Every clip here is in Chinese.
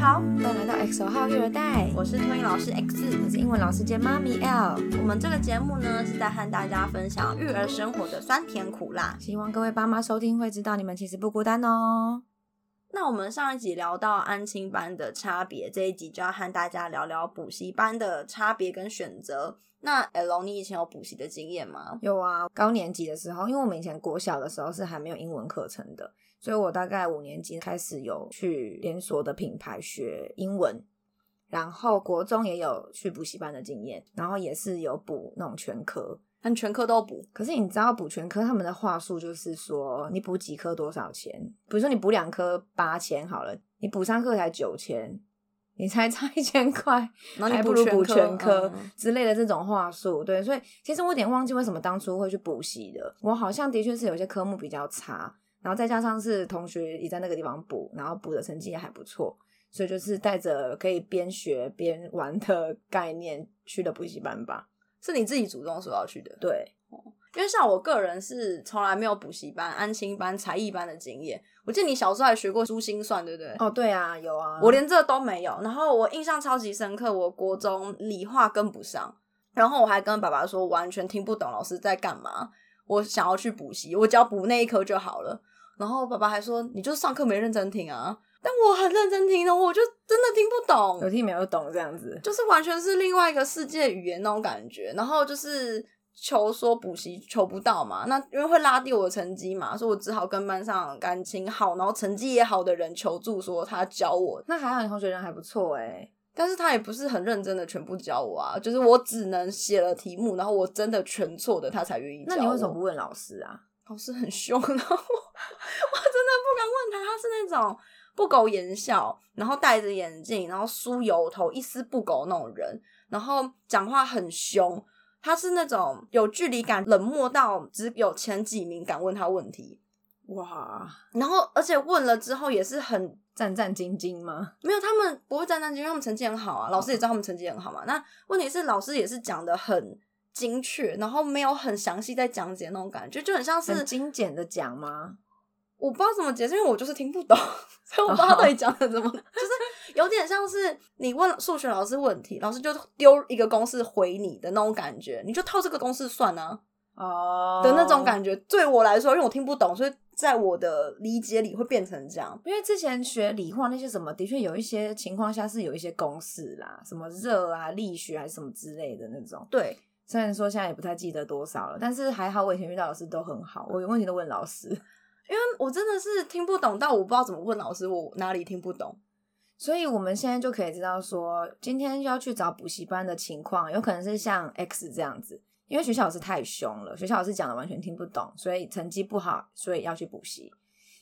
好，欢迎来到 X 号育儿袋，我是托婴老师 X，我是英文老师兼妈咪 L。我们这个节目呢，是在和大家分享育儿生活的酸甜苦辣，希望各位爸妈收听会知道你们其实不孤单哦。那我们上一集聊到安亲班的差别，这一集就要和大家聊聊补习班的差别跟选择。那 L，你以前有补习的经验吗？有啊，高年级的时候，因为我们以前国小的时候是还没有英文课程的，所以我大概五年级开始有去连锁的品牌学英文，然后国中也有去补习班的经验，然后也是有补那种全科，但全科都补。可是你知道补全科他们的话术就是说，你补几科多少钱？比如说你补两科八千好了，你补三科才九千。你才差一千块，还不如补全科之类的这种话术，对，所以其实我有点忘记为什么当初会去补习的。我好像的确是有些科目比较差，然后再加上是同学也在那个地方补，然后补的成绩也还不错，所以就是带着可以边学边玩的概念去的补习班吧。是你自己主动说要去的？对。因为像我个人是从来没有补习班、安心班、才艺班的经验。我记得你小时候还学过珠心算，对不对？哦，对啊，有啊。我连这都没有。然后我印象超级深刻，我国中理化跟不上，然后我还跟爸爸说完全听不懂老师在干嘛，我想要去补习，我只要补那一科就好了。然后爸爸还说你就是上课没认真听啊，但我很认真听的，我就真的听不懂，有听没有懂这样子，就是完全是另外一个世界语言那种感觉。然后就是。求说补习求不到嘛，那因为会拉低我的成绩嘛，所以我只好跟班上感情好，然后成绩也好的人求助，说他教我。那还好，你同学人还不错哎、欸，但是他也不是很认真的全部教我啊，就是我只能写了题目，然后我真的全错的，他才愿意教我。那你为什么不问老师啊？老师很凶，然后我，我真的不敢问他，他是那种不苟言笑，然后戴着眼镜，然后梳油头，一丝不苟那种人，然后讲话很凶。他是那种有距离感、冷漠到只有前几名敢问他问题，哇！然后而且问了之后也是很战战兢兢吗？没有，他们不会战战兢兢，他们成绩很好啊，老师也知道他们成绩很好嘛。那问题是老师也是讲的很精确，然后没有很详细在讲解那种感觉，就很像是很精简的讲吗？我不知道怎么解释，因为我就是听不懂，所以我不知道到底讲的怎么，oh. 就是有点像是你问数学老师问题，老师就丢一个公式回你的那种感觉，你就套这个公式算啊，哦、oh. 的那种感觉。对我来说，因为我听不懂，所以在我的理解里会变成这样。因为之前学理化那些什么，的确有一些情况下是有一些公式啦，什么热啊、力学还是什么之类的那种。对，虽然说现在也不太记得多少了，但是还好我以前遇到老师都很好，我有问题都问老师。因为我真的是听不懂，但我不知道怎么问老师，我哪里听不懂，所以我们现在就可以知道说，今天要去找补习班的情况，有可能是像 X 这样子，因为学校老师太凶了，学校老师讲的完全听不懂，所以成绩不好，所以要去补习。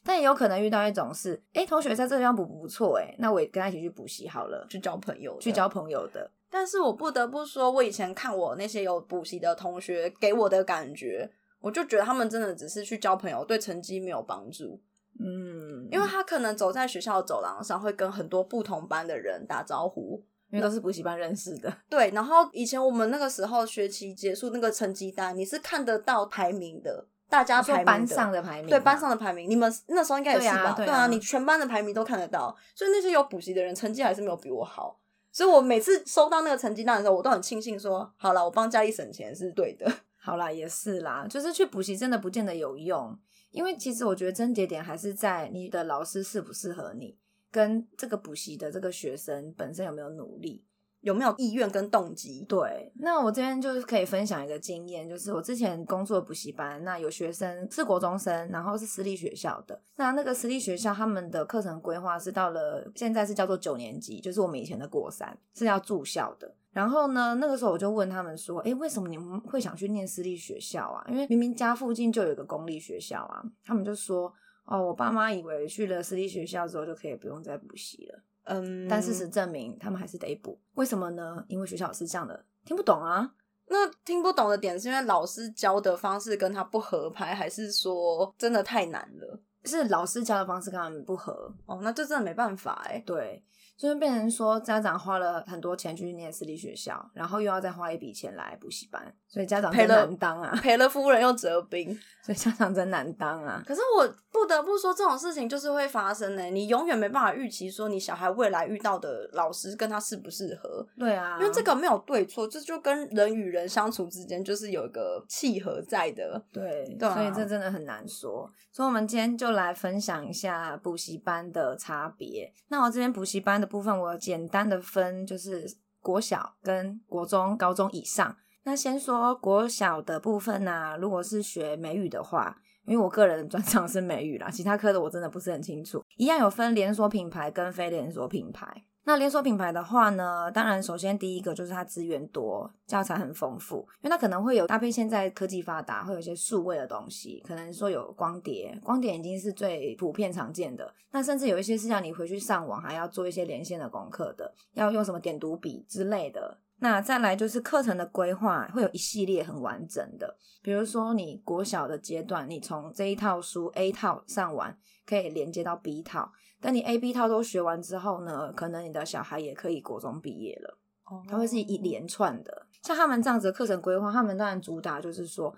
但也有可能遇到一种是，哎，同学在这个地方补不错，哎，那我也跟他一起去补习好了，去交朋友，去交朋友的。但是我不得不说，我以前看我那些有补习的同学给我的感觉。我就觉得他们真的只是去交朋友，对成绩没有帮助。嗯，因为他可能走在学校走廊上，会跟很多不同班的人打招呼，因为都是补习班认识的。对，然后以前我们那个时候学期结束那个成绩单，你是看得到排名的，大家排名的班上的排名，对班上的排名，你们那时候应该也是吧？对啊，对啊，对啊，你全班的排名都看得到，所以那些有补习的人成绩还是没有比我好。所以我每次收到那个成绩单的时候，我都很庆幸说，好了，我帮家里省钱是对的。好啦，也是啦，就是去补习真的不见得有用，因为其实我觉得症结点还是在你的老师适不适合你，跟这个补习的这个学生本身有没有努力。有没有意愿跟动机？对，那我这边就是可以分享一个经验，就是我之前工作补习班，那有学生是国中生，然后是私立学校的。那那个私立学校他们的课程规划是到了现在是叫做九年级，就是我们以前的国三是要住校的。然后呢，那个时候我就问他们说：“诶，为什么你们会想去念私立学校啊？因为明明家附近就有一个公立学校啊。”他们就说：“哦，我爸妈以为去了私立学校之后就可以不用再补习了。”嗯，但事实证明，他们还是得补。为什么呢？因为学校是这样的，听不懂啊。那听不懂的点是因为老师教的方式跟他不合拍，还是说真的太难了？是老师教的方式跟他们不合。哦，那这真的没办法哎。对，就是变成说家长花了很多钱去念私立学校，然后又要再花一笔钱来补习班，所以家长真难当啊，赔了夫人又折兵，所以家长真难当啊。可是我不得不说，这种事情就是会发生呢、欸。你永远没办法预期说你小孩未来遇到的老师跟他适不适合。对啊，因为这个没有对错，这就跟人与人相处之间就是有一个契合在的。对，所以这真的很难说。所以我们今天就来分享一下补习班的差别。那我这边补习班的部分，我简单的分就是国小跟国中、高中以上。那先说国小的部分呢、如果是学美语的话，因为我个人专长是美语啦，其他科的我真的不是很清楚。一样有分连锁品牌跟非连锁品牌。那连锁品牌的话呢，当然首先第一个就是它资源多，教材很丰富，因为它可能会有搭配现在科技发达，会有一些数位的东西，可能说有光碟，光碟已经是最普遍常见的。那甚至有一些是让你回去上网还要做一些连线的功课的，要用什么点读笔之类的。那再来就是课程的规划，会有一系列很完整的，比如说你国小的阶段，你从这一套书 A 套上完，可以连接到 B 套。等你 A、B 套都学完之后呢，可能你的小孩也可以国中毕业了。哦，它会是一连串的。像他们这样子的课程规划，他们当然主打就是说，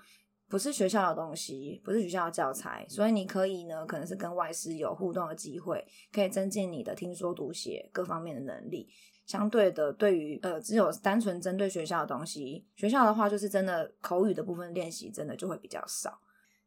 不是学校的东西，不是学校的教材，所以你可以呢，可能是跟外师有互动的机会，可以增进你的听说读写各方面的能力。相对的，对于呃，只有单纯针对学校的东西，学校的话就是真的口语的部分练习，真的就会比较少。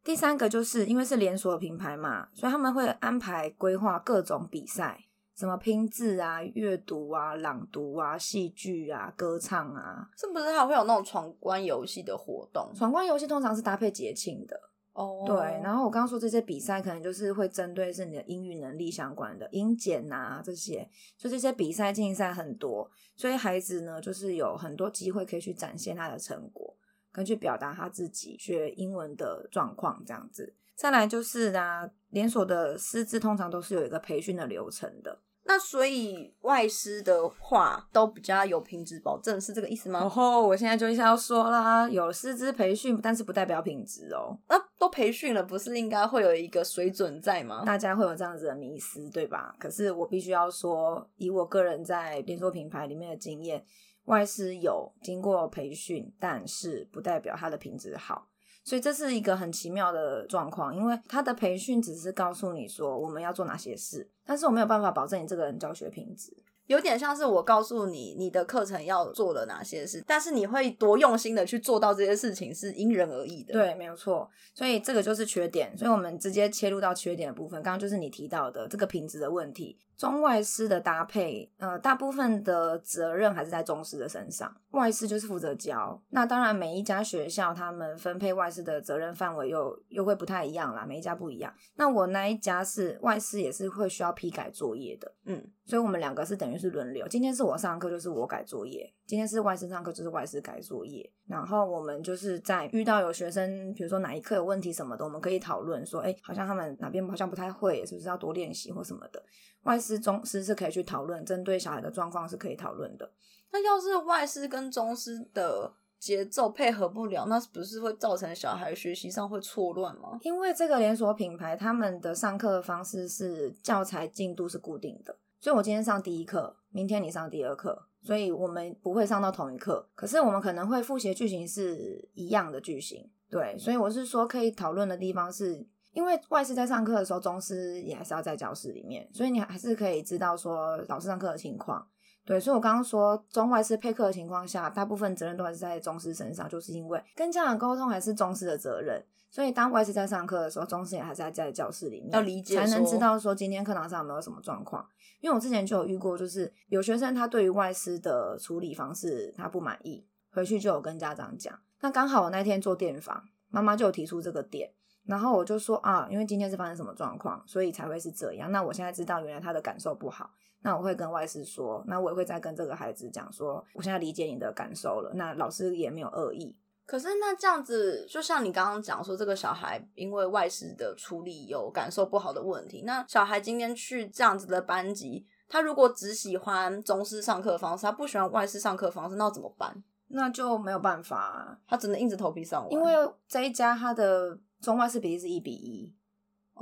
第三个就是因为是连锁品牌嘛，所以他们会安排规划各种比赛，什么拼字啊、阅读啊、朗读啊、戏剧啊、歌唱啊，是不是还会有那种闯关游戏的活动？闯关游戏通常是搭配节庆的哦。Oh. 对，然后我刚刚说这些比赛可能就是会针对是你的英语能力相关的，英检啊这些，就这些比赛竞赛很多，所以孩子呢就是有很多机会可以去展现他的成果。跟去表达他自己学英文的状况这样子，再来就是呢，连锁的师资通常都是有一个培训的流程的。那所以外师的话都比较有品质保证，是这个意思吗？哦吼，我现在就要说啦，有师资培训，但是不代表品质哦。那，都培训了，不是应该会有一个水准在吗？大家会有这样子的迷思，对吧？可是我必须要说，以我个人在连锁品牌里面的经验。外师有经过培训，但是不代表他的品质好，所以这是一个很奇妙的状况。因为他的培训只是告诉你说我们要做哪些事，但是我没有办法保证你这个人教学品质。有点像是我告诉你你的课程要做的哪些事，但是你会多用心的去做到这些事情是因人而异的。对，没有错。所以这个就是缺点。所以我们直接切入到缺点的部分。刚刚就是你提到的这个品质的问题。中外师的搭配，呃，大部分的责任还是在中师的身上，外师就是负责教。那当然，每一家学校他们分配外师的责任范围又又会不太一样啦，每一家不一样。那我那一家是外师也是会需要批改作业的，嗯，所以我们两个是等于是轮流。今天是我上课，就是我改作业；今天是外师上课，就是外师改作业。然后我们就是在遇到有学生，比如说哪一课有问题什么的，我们可以讨论说，哎，好像他们哪边好像不太会，是不是要多练习或什么的。外师、中师是可以去讨论，针对小孩的状况是可以讨论的。那要是外师跟中师的节奏配合不了，那是不是会造成小孩学习上会错乱吗？因为这个连锁品牌他们的上课的方式是教材进度是固定的，所以我今天上第一课，明天你上第二课，所以我们不会上到同一课，可是我们可能会复习句型是一样的句型。对，所以我是说可以讨论的地方是。因为外师在上课的时候，中师也还是要在教室里面，所以你还是可以知道说老师上课的情况。对，所以我刚刚说中外师配课的情况下，大部分责任都还是在中师身上，就是因为跟家长沟通还是中师的责任。所以当外师在上课的时候，中师也还是在在教室里面，要理解才能知道说今天课堂上有没有什么状况。因为我之前就有遇过，就是有学生他对于外师的处理方式他不满意，回去就有跟家长讲。那刚好我那天做电访，妈妈就有提出这个点。然后我就说啊，因为今天是发生什么状况，所以才会是这样。那我现在知道原来他的感受不好，那我会跟外师说，那我也会再跟这个孩子讲说，我现在理解你的感受了。那老师也没有恶意。可是那这样子，就像你刚刚讲说，这个小孩因为外事的处理有感受不好的问题，那小孩今天去这样子的班级，他如果只喜欢中式上课方式，他不喜欢外事上课方式，那要怎么办？那就没有办法啊，他只能硬着头皮上完。因为这一家他的。中外事比例是一比一，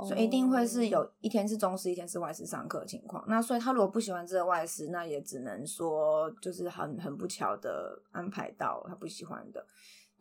所以一定会是有一天是中师，一天是外事上课的情况。那所以他如果不喜欢这个外事，那也只能说就是很很不巧的安排到他不喜欢的。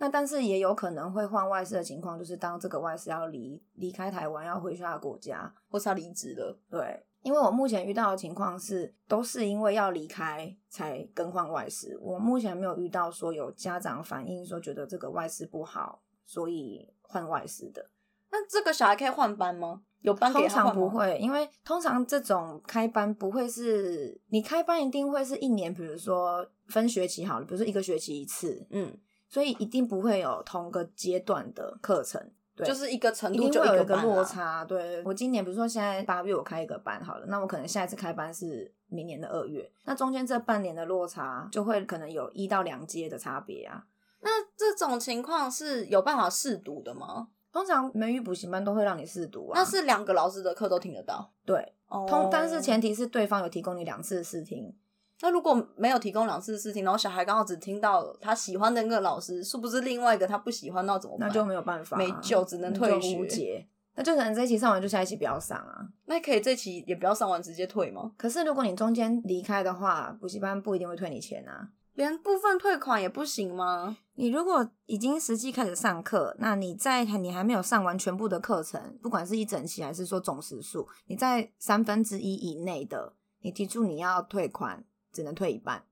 那但是也有可能会换外事的情况，就是当这个外事要离离开台湾，要回去他的国家，或是他离职了。对，因为我目前遇到的情况是，都是因为要离开才更换外事。我目前没有遇到说有家长反映说觉得这个外事不好，所以换外事的。那这个小孩可以换班吗？有班？通常不会，因为通常这种开班不会是你开班一定会是一年，比如说分学期好了，比如说一个学期一次，嗯，所以一定不会有同个阶段的课程，对，就是一个程度就有一个落差。对，我今年比如说现在八月我开一个班好了，那我可能下一次开班是明年的二月，那中间这半年的落差就会可能有一到两阶的差别啊。那这种情况是有办法试读的吗？通常美语补习班都会让你试读啊，那是两个老师的课都听得到。对，通，但是前提是对方有提供你两次试听。那如果没有提供两次试听，然后小孩刚好只听到他喜欢的那个老师，是不是另外一个他不喜欢，那怎么办？那就没有办法，没救，只能退学。那就可能这一期上完就下一期不要上啊。那可以这期也不要上完直接退吗？可是如果你中间离开的话，补习班不一定会退你钱啊。连部分退款也不行吗？你如果已经实际开始上课，那你在你还没有上完全部的课程，不管是一整期还是说总时数，你在三分之一以内的，你提出你要退款，只能退一半。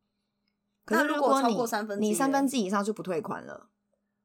可是如果你超过三分之一，你三分之以上就不退款了。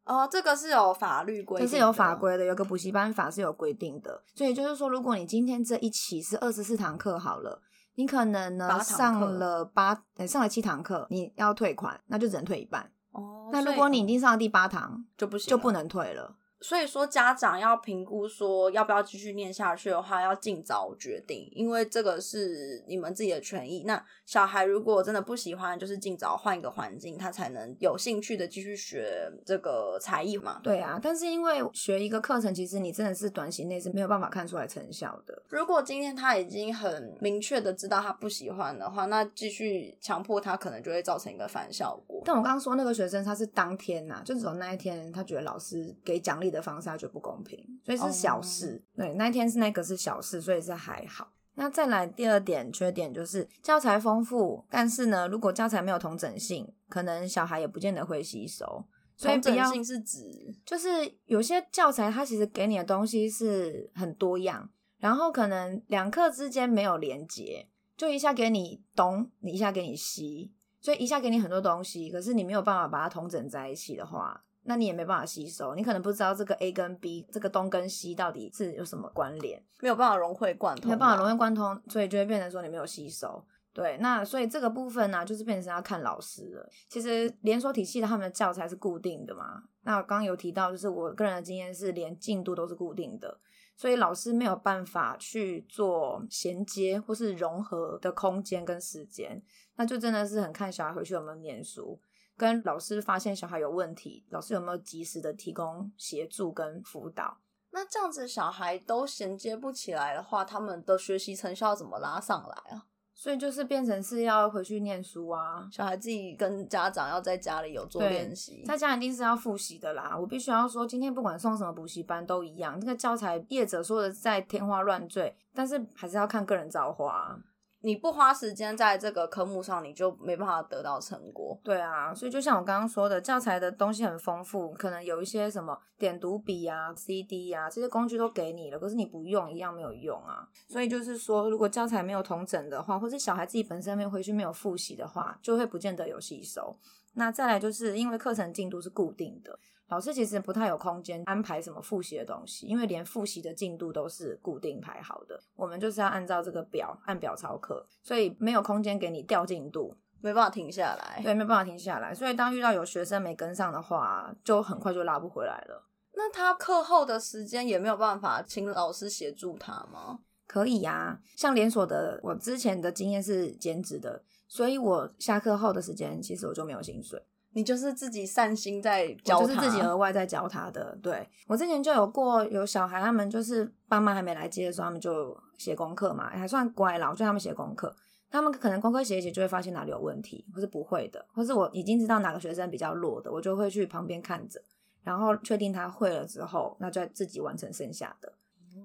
哦，这个是有法律规定，这是有法规的，有个补习班法是有规定的。所以就是说，如果你今天这一期是二十四堂课好了。你可能呢上了八，上了七堂课，你要退款，那就只能退一半。哦，那如果你已经上了第八堂，就不行，就不能退了。所以说，家长要评估说要不要继续念下去的话，要尽早决定，因为这个是你们自己的权益。那小孩如果真的不喜欢，就是尽早换一个环境，他才能有兴趣的继续学这个才艺嘛。对啊，但是因为学一个课程，其实你真的是短期内是没有办法看出来成效的。如果今天他已经很明确的知道他不喜欢的话，那继续强迫他，可能就会造成一个反效果。但我刚刚说那个学生，他是当天呐、啊，就只有那一天，他觉得老师给奖励的方式他觉得不公平，所以是小事。Oh. 对，那一天是那个是小事，所以是还好。那再来第二点缺点就是教材丰富，但是呢，如果教材没有同整性，可能小孩也不见得会吸收。所以统整性是指，就是有些教材它其实给你的东西是很多样，然后可能两课之间没有连接，就一下给你东，你一下给你西。所以一下给你很多东西，可是你没有办法把它同整在一起的话，那你也没办法吸收。你可能不知道这个 A 跟 B，这个东跟西到底是有什么关联，没有办法融会贯通，没有办法融会贯通，所以就会变成说你没有吸收。对，那所以这个部分呢、啊，就是变成要看老师了。其实连锁体系的他们的教材是固定的嘛，那我刚刚有提到，就是我个人的经验是连进度都是固定的，所以老师没有办法去做衔接或是融合的空间跟时间。那就真的是很看小孩回去有没有念书，跟老师发现小孩有问题，老师有没有及时的提供协助跟辅导。那这样子小孩都衔接不起来的话，他们的学习成效怎么拉上来啊？所以就是变成是要回去念书啊，小孩自己跟家长要在家里有做练习，在家一定是要复习的啦。我必须要说，今天不管送什么补习班都一样，这个教材业者说的再天花乱坠，但是还是要看个人造化。你不花时间在这个科目上，你就没办法得到成果。对啊，所以就像我刚刚说的，教材的东西很丰富，可能有一些什么点读笔啊、CD 啊这些工具都给你了，可是你不用，一样没有用啊。所以就是说，如果教材没有同整的话，或是小孩自己本身没有回去没有复习的话，就会不见得有吸收。那再来就是因为课程进度是固定的。老师其实不太有空间安排什么复习的东西，因为连复习的进度都是固定排好的，我们就是要按照这个表按表操课，所以没有空间给你调进度，没办法停下来。对，没办法停下来，所以当遇到有学生没跟上的话，就很快就拉不回来了。那他课后的时间也没有办法请老师协助他吗？可以呀，像连锁的，我之前的经验是兼职的，所以我下课后的时间其实我就没有薪水。你就是自己善心在教他，就是自己额外在教他的。对，我之前就有过有小孩，他们就是爸妈还没来接的时候，他们就写功课嘛，还算乖啦。我叫他们写功课，他们可能功课写一写就会发现哪里有问题，或是不会的，或是我已经知道哪个学生比较弱的，我就会去旁边看着，然后确定他会了之后，那就自己完成剩下的。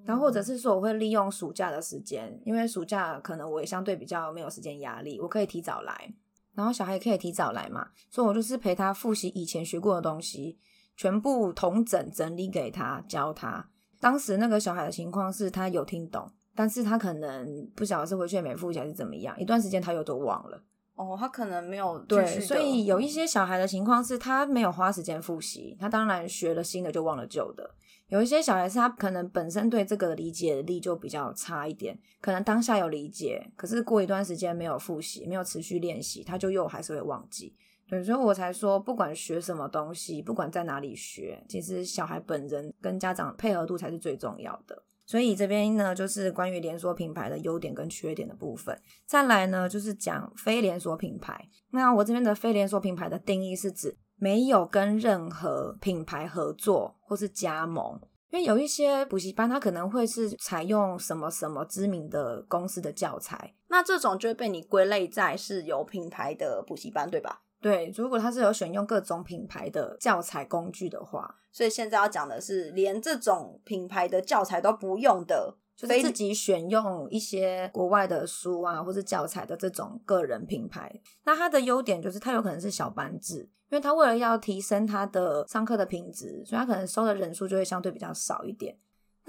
然后或者是说我会利用暑假的时间，因为暑假可能我也相对比较没有时间压力，我可以提早来，然后小孩也可以提早来嘛，所以我就是陪他复习以前学过的东西，全部统整整理给他教他。当时那个小孩的情况是他有听懂，但是他可能不晓得是回去没复习还是怎么样，一段时间他又都忘了。哦，他可能没有对，所以有一些小孩的情况是他没有花时间复习，他当然学了新的就忘了旧的。有一些小孩子他可能本身对这个理解力就比较差一点，可能当下有理解，可是过一段时间没有复习，没有持续练习，他就又还是会忘记。对，所以我才说，不管学什么东西，不管在哪里学，其实小孩本人跟家长配合度才是最重要的。所以这边呢，就是关于连锁品牌的优点跟缺点的部分。再来呢，就是讲非连锁品牌。那我这边的非连锁品牌的定义是指没有跟任何品牌合作或是加盟。因为有一些补习班，它可能会是采用什么什么知名的公司的教材，那这种就会被你归类在是有品牌的补习班，对吧？对，如果它是有选用各种品牌的教材工具的话，所以现在要讲的是，连这种品牌的教材都不用的，就是自己选用一些国外的书啊，或是教材的这种个人品牌。那它的优点就是，它有可能是小班制，因为它为了要提升它的上课的品质，所以它可能收的人数就会相对比较少一点。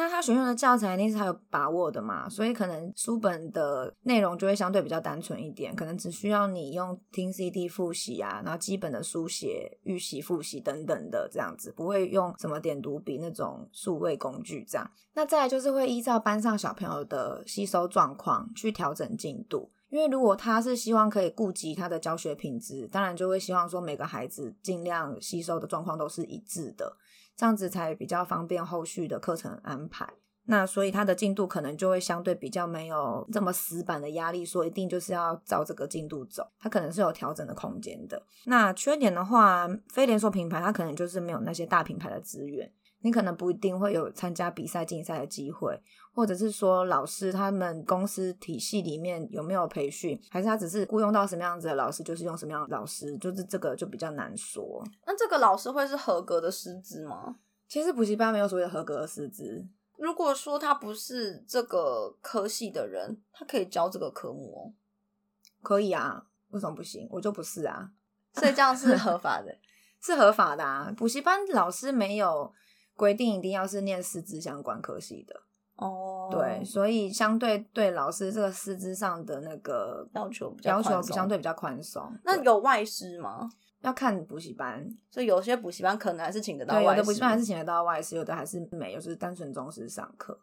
那他选用的教材一定是他有把握的嘛，所以可能书本的内容就会相对比较单纯一点，可能只需要你用听 CD 复习啊，然后基本的书写、预习、复习等等的这样子，不会用什么点读笔那种数位工具这样。那再来就是会依照班上小朋友的吸收状况去调整进度，因为如果他是希望可以顾及他的教学品质，当然就会希望说每个孩子尽量吸收的状况都是一致的。这样子才比较方便后续的课程安排。那所以它的进度可能就会相对比较没有这么死板的压力，说一定就是要照这个进度走。它可能是有调整的空间的。那缺点的话，非连锁品牌它可能就是没有那些大品牌的资源。你可能不一定会有参加比赛竞赛的机会，或者是说老师他们公司体系里面有没有培训，还是他只是雇佣到什么样子的老师，就是用什么样的老师，就是这个就比较难说。那这个老师会是合格的师资吗？其实补习班没有所谓的合格的师资。如果说他不是这个科系的人，他可以教这个科目哦。可以啊，为什么不行？我就不是啊，所以这样是合 法的，是合法的啊。补习班老师没有。规定一定要是念师资相关科系的哦，oh. 对，所以相对对老师这个师资上的那个要求比较要求相对比较宽松。那有外师吗？要看补习班，所以有些补习班可能还是请得到外师，有的补习班还是请得到外师，有的还是没有，就是单纯中师上课。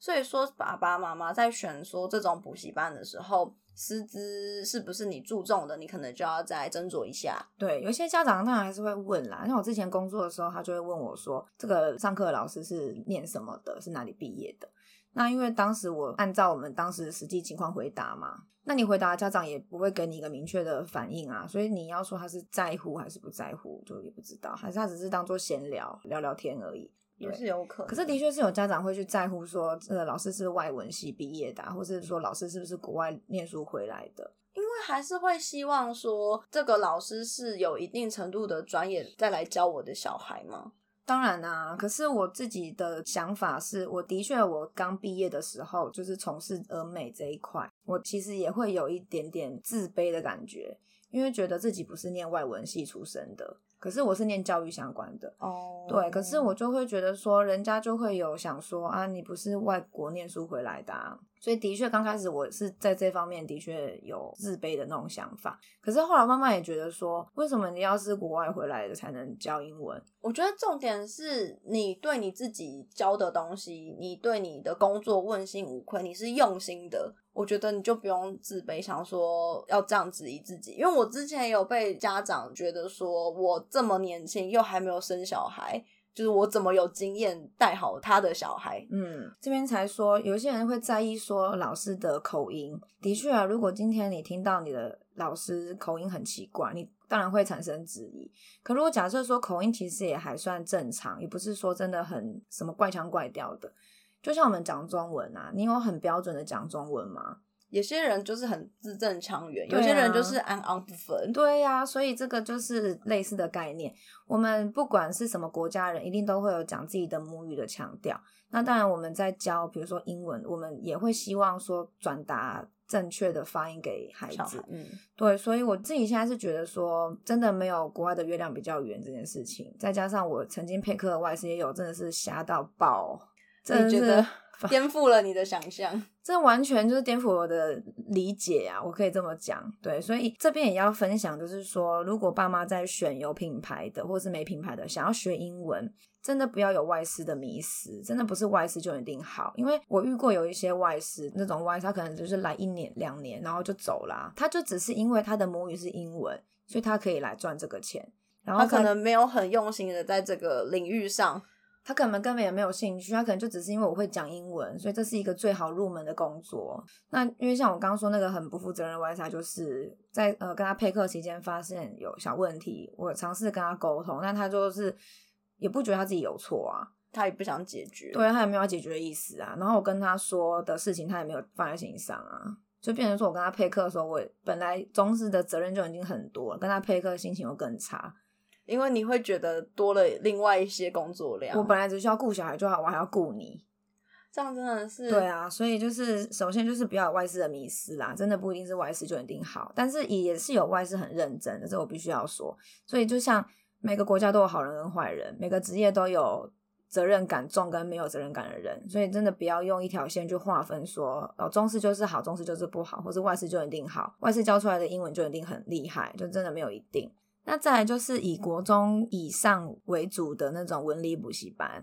所以说，爸爸妈妈在选说这种补习班的时候。师资是不是你注重的？你可能就要再斟酌一下。对，有些家长当然还是会问啦。像我之前工作的时候，他就会问我说：“这个上课的老师是念什么的？是哪里毕业的？”那因为当时我按照我们当时实际情况回答嘛，那你回答家长也不会给你一个明确的反应啊。所以你要说他是在乎还是不在乎，就也不知道，还是他只是当做闲聊聊聊天而已。也是有可能，可是的确是有家长会去在乎说，这个老师是外文系毕业的啊，或是说老师是不是国外念书回来的？因为还是会希望说，这个老师是有一定程度的专业再来教我的小孩吗？当然啊，可是我自己的想法是，我的确我刚毕业的时候就是从事俄美这一块，我其实也会有一点点自卑的感觉，因为觉得自己不是念外文系出身的。可是我是念教育相关的哦，oh. 对，可是我就会觉得说，人家就会有想说啊，你不是外国念书回来的啊，所以的确刚开始我是在这方面的确有自卑的那种想法。可是后来慢慢也觉得说，为什么你要是国外回来的才能教英文？我觉得重点是你对你自己教的东西，你对你的工作问心无愧，你是用心的。我觉得你就不用自卑，想说要这样质疑自己，因为我之前有被家长觉得说，我这么年轻又还没有生小孩，就是我怎么有经验带好他的小孩？嗯，这边才说，有些人会在意说老师的口音。的确啊，如果今天你听到你的老师口音很奇怪，你当然会产生质疑。可如果假设说口音其实也还算正常，也不是说真的很什么怪腔怪调的。就像我们讲中文啊，你有很标准的讲中文吗？有些人就是很字正腔圆，啊、有些人就是安安不分。对呀、啊，所以这个就是类似的概念。我们不管是什么国家人，一定都会有讲自己的母语的强调。那当然，我们在教，比如说英文，我们也会希望说转达正确的发音给孩子。孩嗯，对，所以我自己现在是觉得说，真的没有国外的月亮比较圆这件事情。再加上我曾经配课的外师也有，真的是瞎到爆，真的觉得颠覆了你的想象。这完全就是颠覆我的理解啊！我可以这么讲，对，所以这边也要分享，就是说，如果爸妈在选有品牌的或是没品牌的，想要学英文，真的不要有外师的迷思，真的不是外师就一定好。因为我遇过有一些外师，那种外师他可能就是来一年两年，然后就走了，他就只是因为他的母语是英文，所以他可以来赚这个钱，然后他可能没有很用心的在这个领域上。他可能根本也没有兴趣，他可能就只是因为我会讲英文，所以这是一个最好入门的工作。那因为像我刚刚说那个很不负责任的外师，就是在呃跟他配课期间发现有小问题，我尝试跟他沟通，但他就是也不觉得他自己有错啊，他也不想解决，对，他也没有要解决的意思啊。然后我跟他说的事情，他也没有放在心上啊，就变成说我跟他配课的时候，我本来中式的责任就已经很多了，跟他配课心情又更差。因为你会觉得多了另外一些工作量。我本来只需要顾小孩就好，我还要顾你，这样真的是对啊。所以就是首先就是不要有外事的迷思啦，真的不一定是外事就一定好，但是也是有外事很认真的，这我必须要说。所以就像每个国家都有好人跟坏人，每个职业都有责任感重跟没有责任感的人，所以真的不要用一条线去划分说哦，中式就是好，中式就是不好，或是外事就一定好，外事教出来的英文就一定很厉害，就真的没有一定。那再来就是以国中以上为主的那种文理补习班，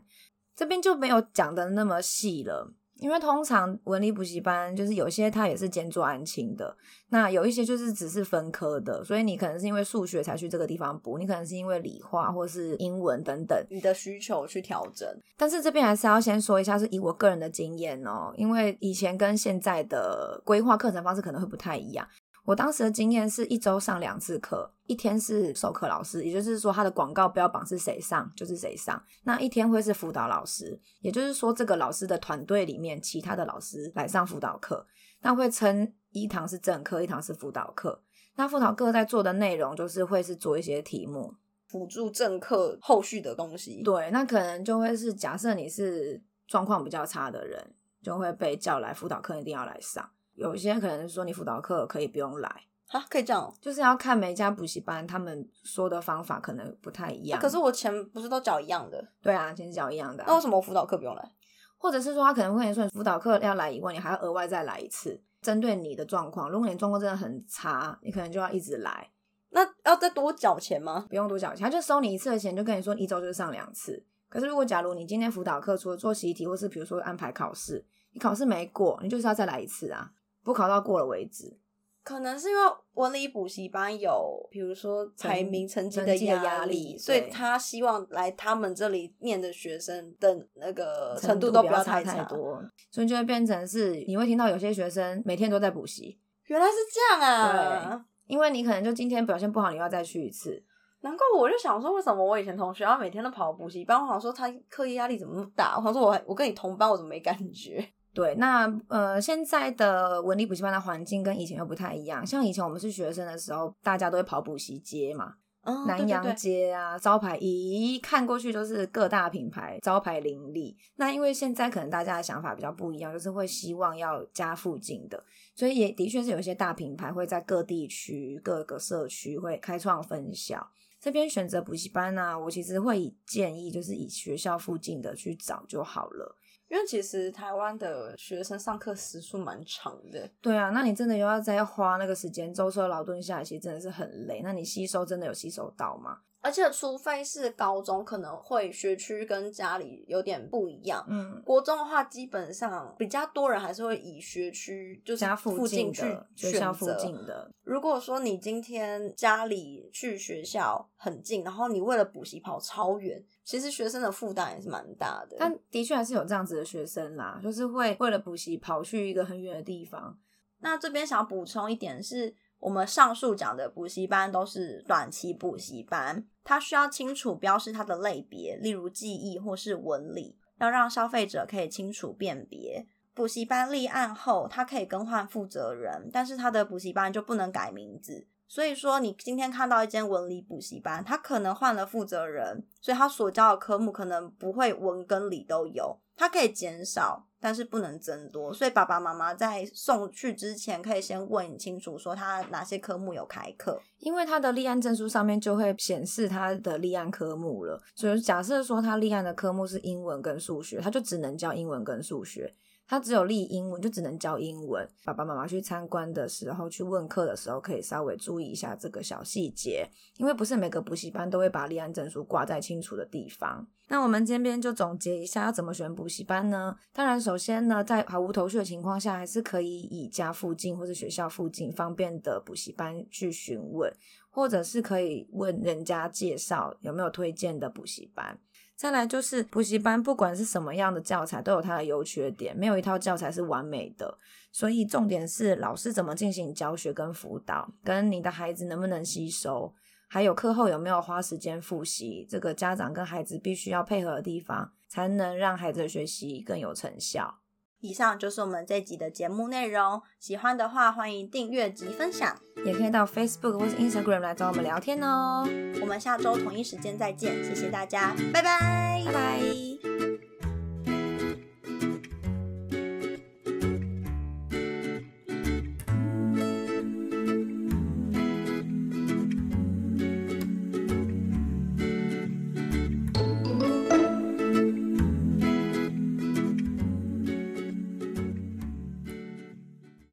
这边就没有讲的那么细了，因为通常文理补习班就是有些它也是兼做安亲的，那有一些就是只是分科的，所以你可能是因为数学才去这个地方补，你可能是因为理化或是英文等等，你的需求去调整。但是这边还是要先说一下，是以我个人的经验哦，因为以前跟现在的规划课程方式可能会不太一样。我当时的经验是一周上两次课，一天是授课老师，也就是说他的广告标榜是谁上就是谁上。那一天会是辅导老师，也就是说这个老师的团队里面其他的老师来上辅导课。那会称一堂是正课，一堂是辅导课。那辅导课在做的内容就是会是做一些题目，辅助正课后续的东西。对，那可能就会是假设你是状况比较差的人，就会被叫来辅导课，一定要来上。有些可能说你辅导课可以不用来啊，可以这样，就是要看每一家补习班他们说的方法可能不太一样。啊、可是我钱不是都缴一样的？对啊，钱是缴一样的、啊。那为什么我辅导课不用来？或者是说他可能会跟你说，辅导课要来以外，你还要额外再来一次，针对你的状况。如果你状况真的很差，你可能就要一直来。那要再多缴钱吗？不用多缴钱，他就收你一次的钱，就跟你说一周就是上两次。可是如果假如你今天辅导课除了做习题，或是比如说安排考试，你考试没过，你就是要再来一次啊。不考到过了为止，可能是因为文理补习班有，比如说排名成绩的压力，所以他希望来他们这里念的学生的那个程度都不要太差，太多，所以就会变成是你会听到有些学生每天都在补习，原来是这样啊！对，因为你可能就今天表现不好，你要再去一次。难怪我就想说，为什么我以前同学要每天都跑补习班？我想说他课业压力怎么那么大？我想说我我跟你同班，我怎么没感觉？对，那呃，现在的文理补习班的环境跟以前又不太一样。像以前我们是学生的时候，大家都会跑补习街嘛，嗯、南洋街啊，对对对，招牌一看过去都是各大品牌，招牌林立。那因为现在可能大家的想法比较不一样，就是会希望要家附近的，所以也的确是有一些大品牌会在各地区、各个社区会开创分校。这边选择补习班呢、啊，我其实会以建议就是以学校附近的去找就好了。因为其实台湾的学生上课时数蛮长的，对啊，那你真的又要再花那个时间舟车劳顿下来，其实真的是很累。那你吸收真的有吸收到吗？而且除非是高中，可能会学区跟家里有点不一样。嗯，国中的话，基本上比较多人还是会以学区就是家附近去学校附近的。如果说你今天家里去学校很近，然后你为了补习跑超远，其实学生的负担也是蛮大的。但的确还是有这样子的学生啦，就是会为了补习跑去一个很远的地方。那这边想要补充一点是。我们上述讲的补习班都是短期补习班，它需要清楚标示它的类别，例如记忆或是文理，要让消费者可以清楚辨别。补习班立案后，它可以更换负责人，但是它的补习班就不能改名字。所以说，你今天看到一间文理补习班，他可能换了负责人，所以他所教的科目可能不会文跟理都有，他可以减少，但是不能增多。所以爸爸妈妈在送去之前，可以先问清楚，说他哪些科目有开课，因为他的立案证书上面就会显示他的立案科目了。所以假设说他立案的科目是英文跟数学，他就只能教英文跟数学。他只有立英文，就只能教英文。爸爸妈妈去参观的时候，去问课的时候，可以稍微注意一下这个小细节，因为不是每个补习班都会把立案证书挂在清楚的地方。那我们这边就总结一下，要怎么选补习班呢？当然，首先呢，在毫无头绪的情况下，还是可以以家附近或者学校附近方便的补习班去询问，或者是可以问人家介绍有没有推荐的补习班。再来就是补习班，不管是什么样的教材，都有它的优缺点，没有一套教材是完美的。所以重点是老师怎么进行教学跟辅导，跟你的孩子能不能吸收，还有课后有没有花时间复习，这个家长跟孩子必须要配合的地方，才能让孩子的学习更有成效。以上就是我们这集的节目内容，喜欢的话欢迎订阅及分享，也可以到 Facebook 或是 Instagram 来找我们聊天哦。我们下周同一时间再见，谢谢大家，拜拜，拜拜。